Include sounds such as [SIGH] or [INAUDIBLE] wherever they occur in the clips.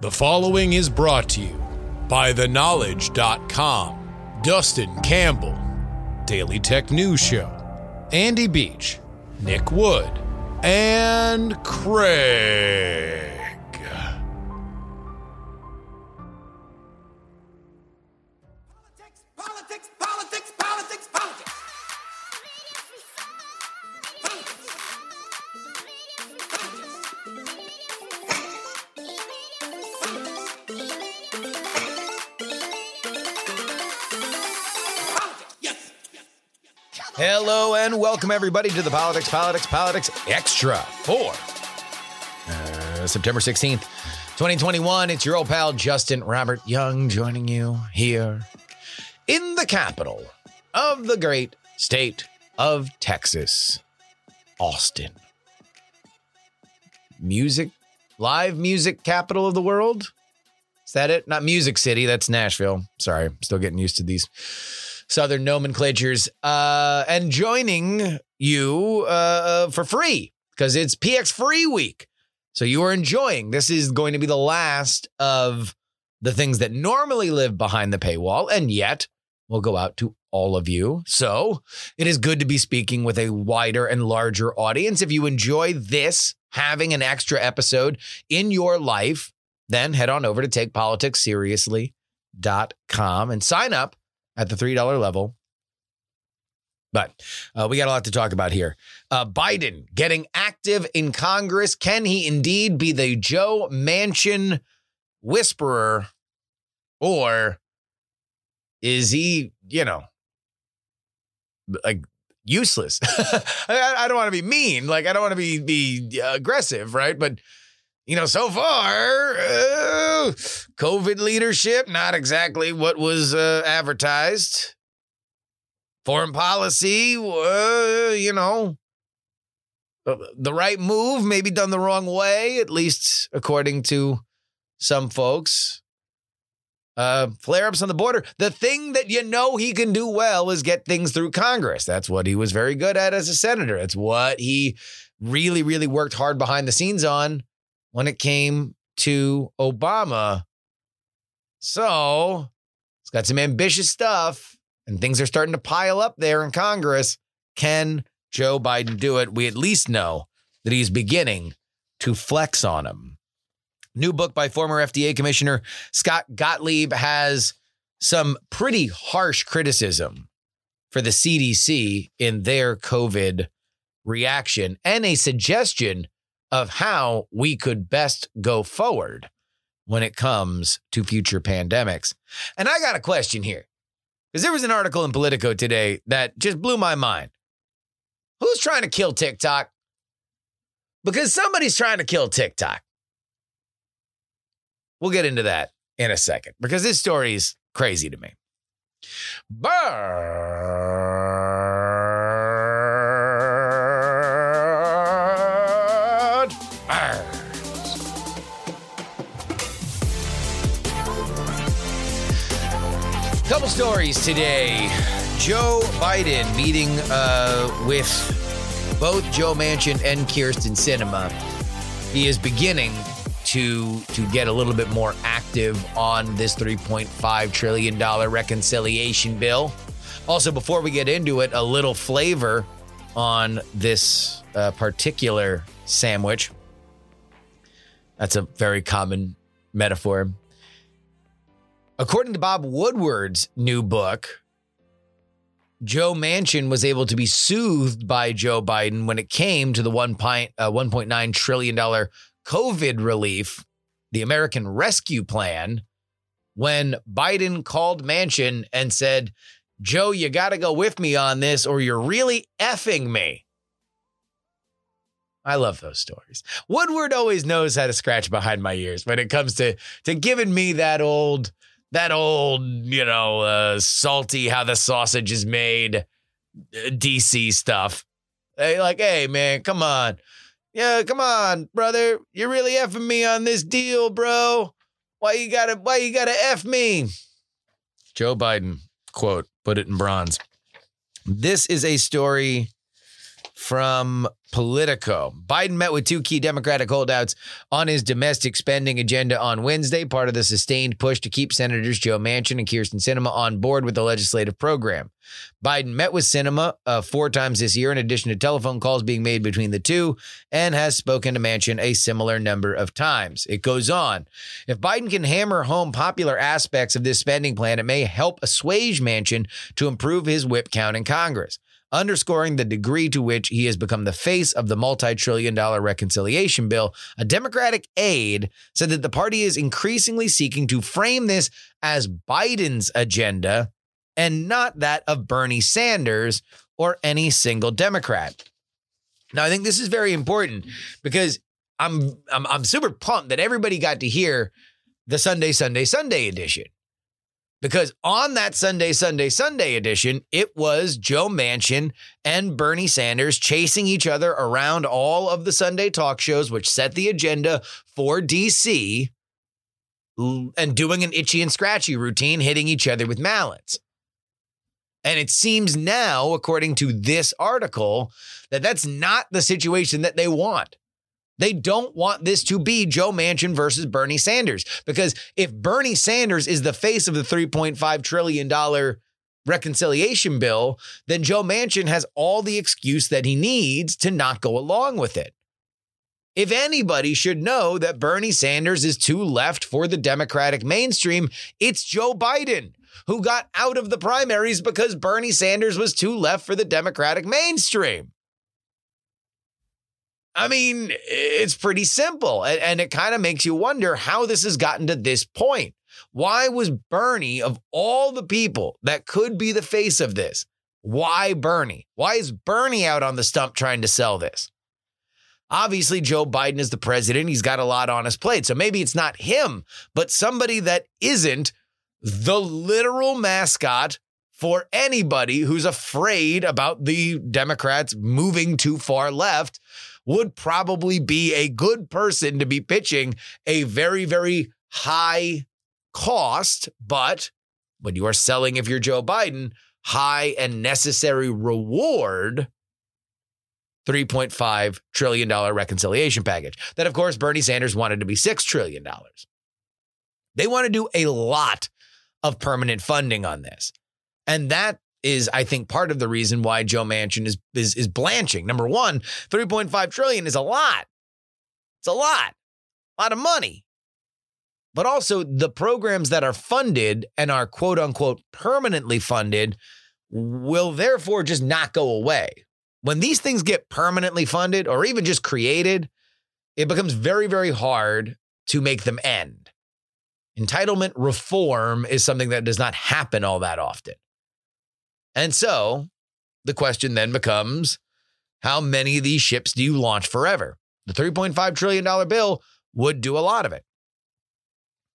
The following is brought to you by theknowledge.com, Dustin Campbell, Daily Tech News Show, Andy Beach, Nick Wood, and Craig. Welcome everybody to the Politics, Politics, Politics Extra for uh, September 16th, 2021. It's your old pal Justin Robert Young joining you here in the capital of the great state of Texas, Austin. Music, live music capital of the world. Is that it? Not Music City. That's Nashville. Sorry, still getting used to these southern nomenclatures. Uh, and joining you uh, for free because it's PX Free Week. So you are enjoying. This is going to be the last of the things that normally live behind the paywall, and yet will go out to all of you. So it is good to be speaking with a wider and larger audience. If you enjoy this, having an extra episode in your life, then head on over to takepoliticsseriously.com and sign up at the $3 level. But uh, we got a lot to talk about here. Uh, Biden getting active in Congress. Can he indeed be the Joe Manchin whisperer? Or is he, you know, like useless? [LAUGHS] I, I don't want to be mean. Like, I don't want to be, be aggressive, right? But you know, so far, uh, COVID leadership, not exactly what was uh, advertised. Foreign policy, uh, you know, uh, the right move, maybe done the wrong way, at least according to some folks. Uh, flare ups on the border. The thing that you know he can do well is get things through Congress. That's what he was very good at as a senator. It's what he really, really worked hard behind the scenes on when it came to Obama. So it's got some ambitious stuff, and things are starting to pile up there in Congress. Can Joe Biden do it? We at least know that he's beginning to flex on him. New book by former FDA Commissioner Scott Gottlieb has some pretty harsh criticism for the CDC in their COVID reaction and a suggestion of how we could best go forward when it comes to future pandemics. And I got a question here because there was an article in Politico today that just blew my mind. Who's trying to kill TikTok? Because somebody's trying to kill TikTok. We'll get into that in a second because this story is crazy to me. Bird. Stories today. Joe Biden meeting uh, with both Joe Manchin and Kyrsten Sinema. He is beginning to to get a little bit more active on this 3.5 trillion dollar reconciliation bill. Also, before we get into it, a little flavor on this uh, particular sandwich. That's a very common metaphor. According to Bob Woodward's new book, Joe Manchin was able to be soothed by Joe Biden when it came to the uh, $1.9 trillion COVID relief, the American Rescue Plan, when Biden called Manchin and said, Joe, you got to go with me on this or you're really effing me. I love those stories. Woodward always knows how to scratch behind my ears when it comes to to giving me that old that old, you know, uh, salty how the sausage is made uh, DC stuff. Hey, like, hey man, come on. Yeah, come on, brother. You're really effing me on this deal, bro. Why you gotta why you gotta F me? Joe Biden, quote, put it in bronze. This is a story from Politico. Biden met with two key Democratic holdouts on his domestic spending agenda on Wednesday, part of the sustained push to keep Senators Joe Manchin and Kyrsten Sinema on board with the legislative program. Biden met with Sinema uh, four times this year, in addition to telephone calls being made between the two, and has spoken to Manchin a similar number of times. It goes on. If Biden can hammer home popular aspects of this spending plan, it may help assuage Manchin to improve his whip count in Congress underscoring the degree to which he has become the face of the multi trillion dollar reconciliation bill. A Democratic aide said that the party is increasingly seeking to frame this as Biden's agenda and not that of Bernie Sanders or any single Democrat. Now, I think this is very important because I'm, I'm, I'm super pumped that everybody got to hear the Sunday, Sunday, Sunday edition because on that Sunday, Sunday, Sunday edition, it was Joe Manchin and Bernie Sanders chasing each other around all of the Sunday talk shows, which set the agenda for DC and doing an itchy and scratchy routine, hitting each other with mallets. And it seems now, according to this article, that that's not the situation that they want. They don't want this to be Joe Manchin versus Bernie Sanders because if Bernie Sanders is the face of the $3.5 trillion reconciliation bill, then Joe Manchin has all the excuse that he needs to not go along with it. If anybody should know that Bernie Sanders is too left for the Democratic mainstream, it's Joe Biden, who got out of the primaries because Bernie Sanders was too left for the Democratic mainstream. I mean, it's pretty simple. And, and it kind of makes you wonder how this has gotten to this point. Why was Bernie, of all the people that could be the face of this, why Bernie? Why is Bernie out on the stump trying to sell this? Obviously, Joe Biden is the president. He's got a lot on his plate. So maybe it's not him, but somebody that isn't the literal mascot for anybody who's afraid about the Democrats moving too far left would probably be a good person to be pitching a very, very high cost, but when you are selling, if you're Joe Biden, high and necessary reward. $3.5 trillion reconciliation package. That, of course, Bernie Sanders wanted to be $6 trillion. They want to do a lot of permanent funding on this. And that is I think part of the reason why Joe Manchin is is is blanching. Number one, 3.5 trillion is a lot. It's a lot. A lot of money. But also the programs that are funded and are quote unquote permanently funded will therefore just not go away. When these things get permanently funded or even just created, it becomes very, very hard to make them end. Entitlement reform is something that does not happen all that often. And so the question then becomes how many of these ships do you launch forever? The $3.5 trillion bill would do a lot of it.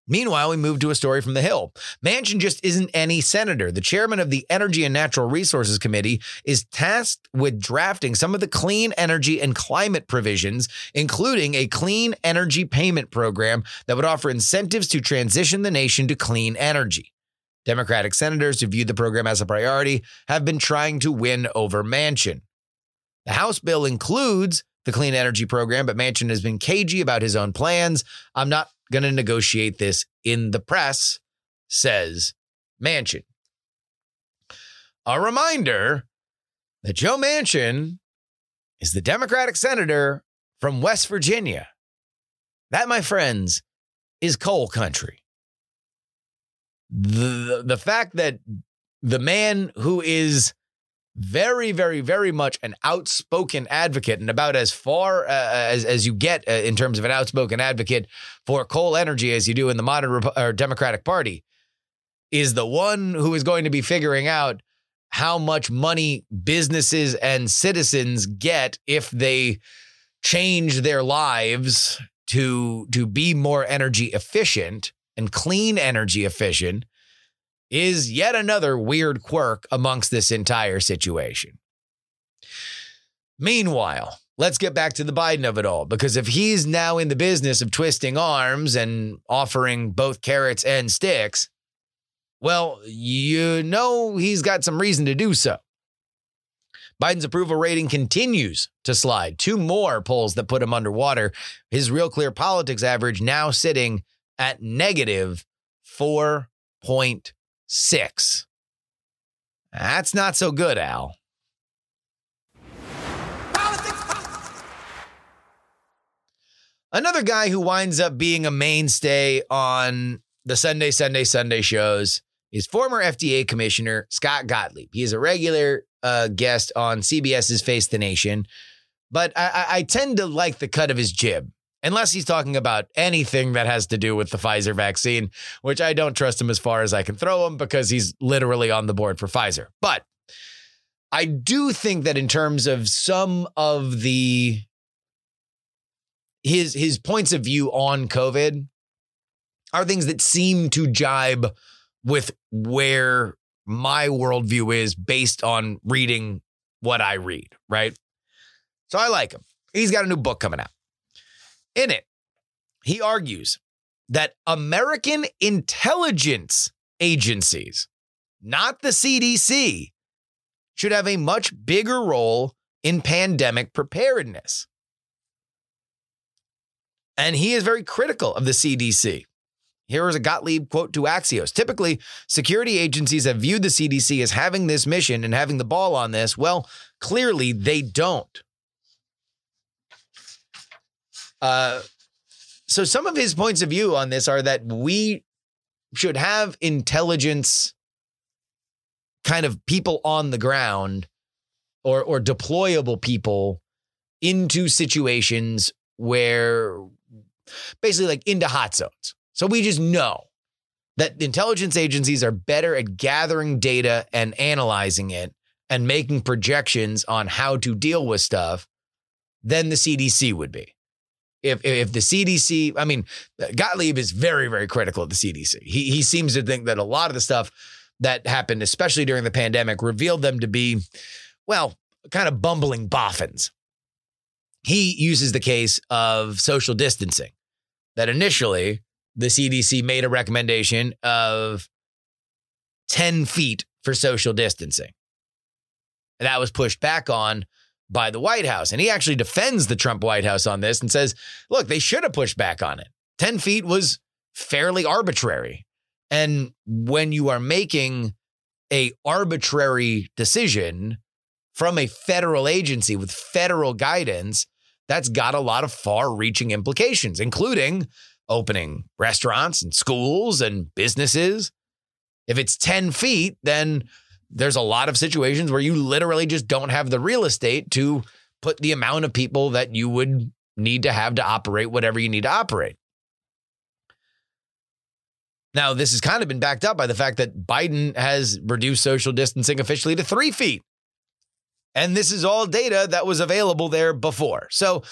Meanwhile, we move to a story from the Hill. Manchin just isn't any senator. The chairman of the Energy and Natural Resources Committee is tasked with drafting some of the clean energy and climate provisions, including a clean energy payment program that would offer incentives to transition the nation to clean energy. Democratic senators who viewed the program as a priority have been trying to win over Manchin. The House bill includes the clean energy program, but Manchin has been cagey about his own plans. I'm not going to negotiate this in the press, says Manchin. A reminder that Joe Manchin is the Democratic senator from West Virginia. That, my friends, is coal country the the fact that the man who is very very very much an outspoken advocate and about as far uh, as as you get uh, in terms of an outspoken advocate for coal energy as you do in the modern Rep- or Democratic Party is the one who is going to be figuring out how much money businesses and citizens get if they change their lives to to be more energy efficient and clean energy efficient is yet another weird quirk amongst this entire situation. Meanwhile, let's get back to the Biden of it all, because if he's now in the business of twisting arms and offering both carrots and sticks, well, you know he's got some reason to do so. Biden's approval rating continues to slide. Two more polls that put him underwater. His Real Clear Politics average now sitting at negative 4.6. That's not so good, Al. Another guy who winds up being a mainstay on the Sunday, Sunday, Sunday shows is former FDA Commissioner Scott Gottlieb. He is a regular uh, guest on CBS's Face the Nation, but I, I tend to like the cut of his jib. Unless he's talking about anything that has to do with the Pfizer vaccine, which I don't trust him as far as I can throw him because he's literally on the board for Pfizer. But I do think that in terms of some of the his his points of view on COVID are things that seem to jibe with where my worldview is based on reading what I read, right? So I like him. He's got a new book coming out. In it, he argues that American intelligence agencies, not the CDC, should have a much bigger role in pandemic preparedness. And he is very critical of the CDC. Here is a Gottlieb quote to Axios. Typically, security agencies have viewed the CDC as having this mission and having the ball on this. Well, clearly they don't. Uh, so, some of his points of view on this are that we should have intelligence kind of people on the ground or, or deployable people into situations where basically like into hot zones. So we just know that intelligence agencies are better at gathering data and analyzing it and making projections on how to deal with stuff than the CDC would be. If, if the CDC, I mean, Gottlieb is very, very critical of the CDC. He, he seems to think that a lot of the stuff that happened, especially during the pandemic, revealed them to be, well, kind of bumbling boffins. He uses the case of social distancing, that initially the CDC made a recommendation of 10 feet for social distancing. That was pushed back on by the White House. And he actually defends the Trump White House on this and says, look, they should have pushed back on it. 10 feet was fairly arbitrary. And when you are making a arbitrary decision from a federal agency with federal guidance, that's got a lot of far-reaching implications, including opening restaurants and schools and businesses. If it's 10 feet, then there's a lot of situations where you literally just don't have the real estate to put the amount of people that you would need to have to operate whatever you need to operate. Now, this has kind of been backed up by the fact that Biden has reduced social distancing officially to three feet. And this is all data that was available there before. So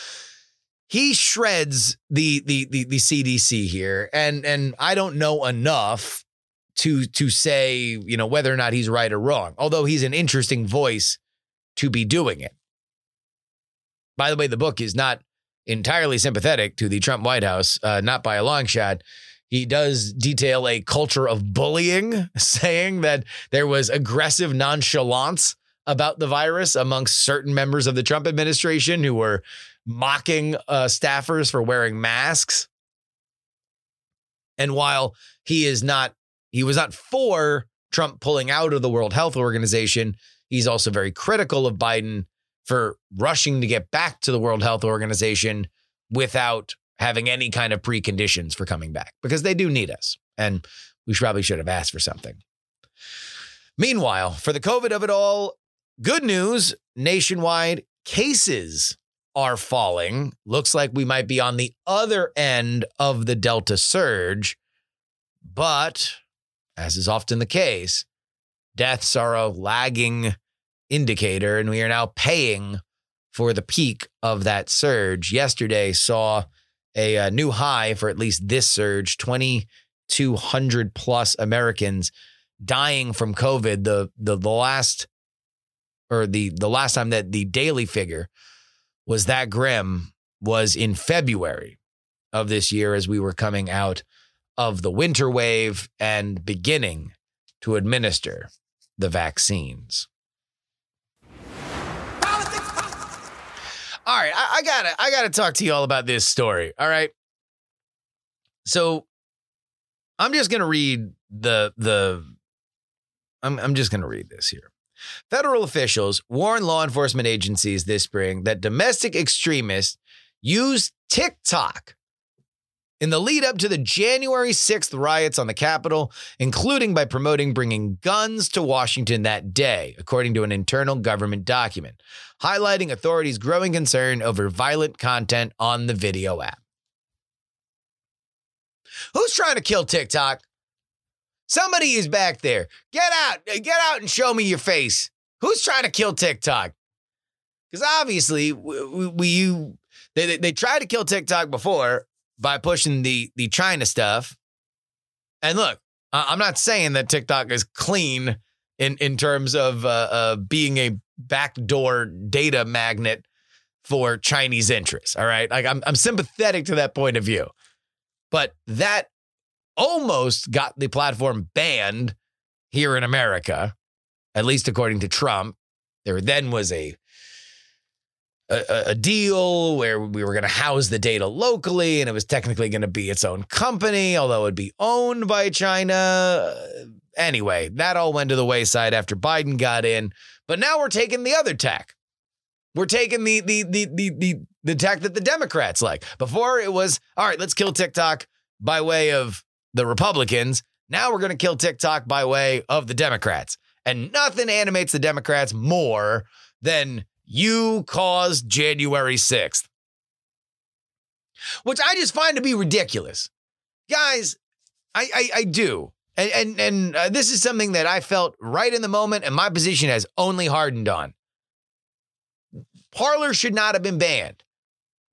he shreds the the the, the CDC here. And and I don't know enough to to say, you know, whether or not he's right or wrong. Although he's an interesting voice to be doing it. By the way, the book is not entirely sympathetic to the Trump White House, uh, not by a long shot. He does detail a culture of bullying, [LAUGHS] saying that there was aggressive nonchalance about the virus amongst certain members of the Trump administration who were mocking uh, staffers for wearing masks. And while he is not, he was not for Trump pulling out of the World Health Organization, he's also very critical of Biden for rushing to get back to the World Health Organization without having any kind of preconditions for coming back because they do need us. And we probably should have asked for something. Meanwhile, for the COVID of it all, good news nationwide cases are falling. Looks like we might be on the other end of the Delta surge. But as is often the case, deaths are a lagging indicator, and we are now paying for the peak of that surge. Yesterday saw a, a new high for at least this surge 2,200 plus Americans dying from COVID. The, the, the last or the, the last time that the daily figure was that grim was in February of this year as we were coming out of the winter wave and beginning to administer the vaccines. All right, I, I gotta I gotta talk to you all about this story. All right. So I'm just gonna read the the I'm I'm just gonna read this here. Federal officials warn law enforcement agencies this spring that domestic extremists use TikTok in the lead up to the January 6th riots on the Capitol, including by promoting bringing guns to Washington that day, according to an internal government document, highlighting authorities' growing concern over violent content on the video app. Who's trying to kill TikTok? Somebody is back there. Get out. Get out and show me your face. Who's trying to kill TikTok? Because obviously, we, we, you they, they tried to kill TikTok before by pushing the the China stuff. And look, I'm not saying that TikTok is clean in in terms of uh, uh, being a backdoor data magnet for Chinese interests. All right, like I'm I'm sympathetic to that point of view, but that almost got the platform banned here in America, at least according to Trump. There then was a a, a deal where we were going to house the data locally and it was technically going to be its own company, although it'd be owned by China. Anyway, that all went to the wayside after Biden got in. But now we're taking the other tack. We're taking the the the the the, the tack that the Democrats like. Before it was, all right, let's kill TikTok by way of the Republicans. Now we're going to kill TikTok by way of the Democrats. And nothing animates the Democrats more than you caused January 6th. Which I just find to be ridiculous. Guys, I I, I do. And and and uh, this is something that I felt right in the moment and my position has only hardened on. Parler should not have been banned.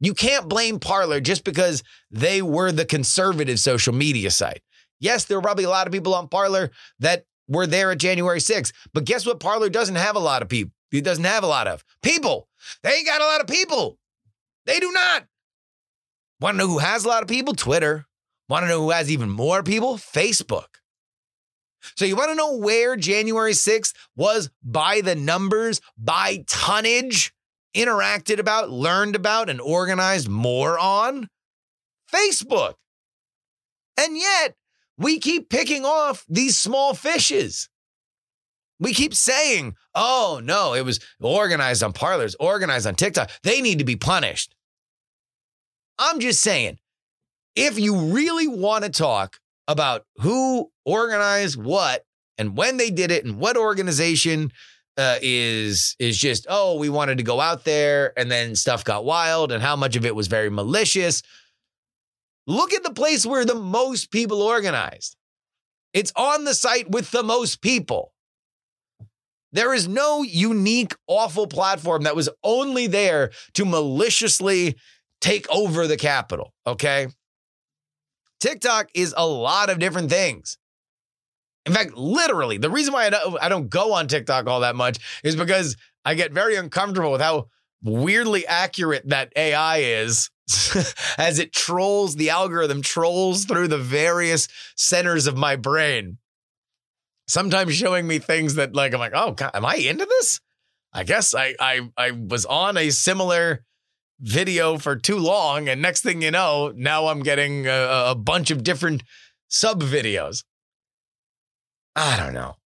You can't blame Parler just because they were the conservative social media site. Yes, there were probably a lot of people on Parler that were there at January 6th, but guess what? Parler doesn't have a lot of people. It doesn't have a lot of people. They ain't got a lot of people. They do not. Want to know who has a lot of people? Twitter. Want to know who has even more people? Facebook. So you want to know where January 6th was by the numbers, by tonnage, interacted about, learned about, and organized more on? Facebook. And yet, we keep picking off these small fishes. We keep saying, oh, no, it was organized on Parlers, organized on TikTok. They need to be punished. I'm just saying, if you really want to talk about who organized what and when they did it and what organization uh, is is just oh we wanted to go out there and then stuff got wild and how much of it was very malicious look at the place where the most people organized it's on the site with the most people there is no unique awful platform that was only there to maliciously take over the capital okay TikTok is a lot of different things. In fact, literally, the reason why I don't, I don't go on TikTok all that much is because I get very uncomfortable with how weirdly accurate that AI is [LAUGHS] as it trolls, the algorithm trolls through the various centers of my brain. Sometimes showing me things that, like, I'm like, oh, God, am I into this? I guess I, I, I was on a similar video for too long. And next thing you know, now I'm getting a, a bunch of different sub videos. I don't know.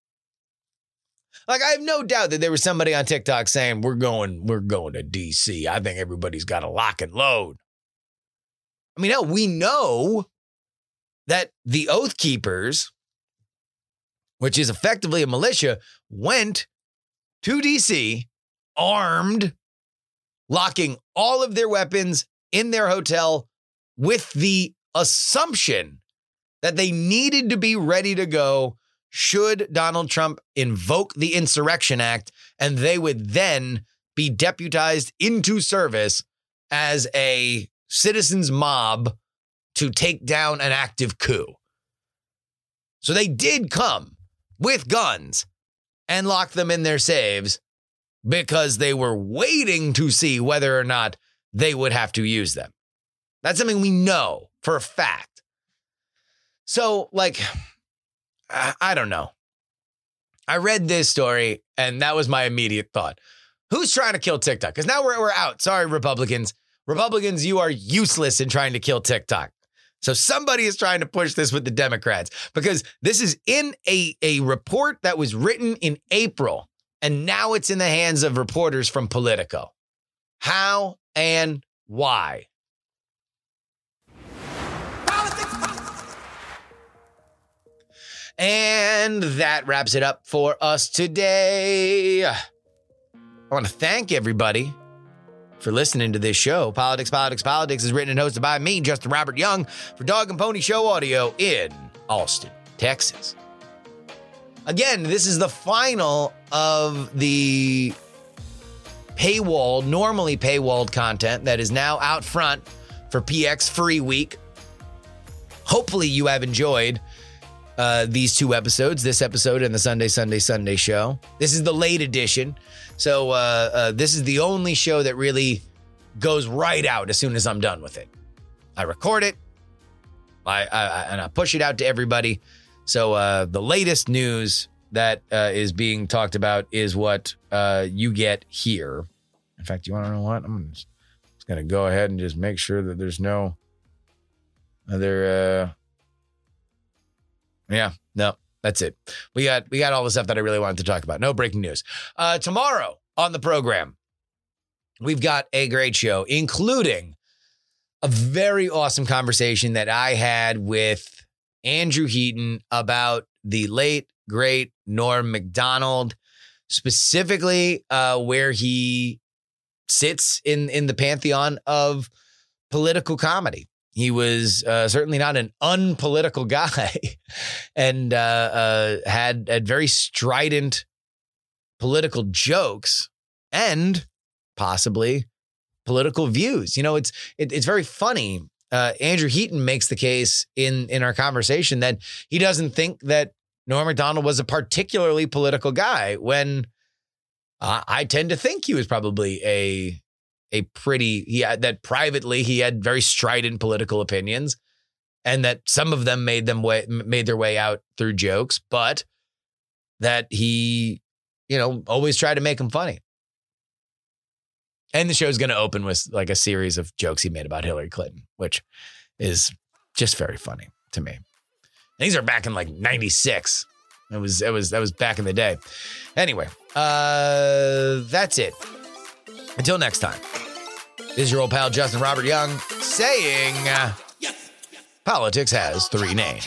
Like I have no doubt that there was somebody on TikTok saying we're going, we're going to DC. I think everybody's got a lock and load. I mean, hell, we know that the Oath Keepers, which is effectively a militia, went to DC armed locking all of their weapons in their hotel with the assumption that they needed to be ready to go should Donald Trump invoke the Insurrection Act and they would then be deputized into service as a citizens mob to take down an active coup. So they did come with guns and locked them in their saves because they were waiting to see whether or not they would have to use them. That's something we know for a fact. So, like, I, don't know. I read this story and that was my immediate thought. Who's trying to kill TikTok? Because now we're, we're out. Sorry, Republicans. Republicans, you are useless in trying to kill TikTok. So somebody is trying to push this with the Democrats because this is in a, a report that was written in April, and now it's in the hands of reporters from Politico. How and why? And that wraps it up for us today. I want to thank everybody for listening to this show. Politics, Politics, Politics is written and hosted by me, Justin Robert Young, for Dog and Pony Show Audio in Austin, Texas. Again, this is the final of the paywalled, normally paywalled content that is now out front for PX Free Week. Hopefully, you have enjoyed uh, these two episodes, this episode and the Sunday, Sunday, Sunday show. This is the late edition. So, uh, uh, this is the only show that really goes right out as soon as I'm done with it. I record it, I, I, I- and I push it out to everybody. So, uh, the latest news that uh, is being talked about is what uh, you get here. In fact, you want to know what? I'm just, just going to go ahead and just make sure that there's no other. Yeah, no, that's it. We got we got all the stuff that I really wanted to talk about. No breaking news. Uh, tomorrow on the program, we've got a great show, including a very awesome conversation that I had with Andrew Heaton about the late great Norm Macdonald, specifically uh, where he sits in in the pantheon of political comedy. He was uh, certainly not an unpolitical [LAUGHS] guy, and uh, uh, had had very strident political jokes and possibly political views. You know, it's it, it's very funny. Uh, Andrew Heaton makes the case in in our conversation that he doesn't think that Norm Macdonald was a particularly political guy. When I tend to think he was probably a a pretty he had that privately he had very strident political opinions and that some of them made them way made their way out through jokes but that he you know always tried to make them funny. And the show's going to open with like a series of jokes he made about Hillary Clinton which is just very funny to me. These are back in like 96 it was it was that was back in the day. Anyway uh that's it. Until next time this is your old pal Justin Robert Young saying uh, politics has three names.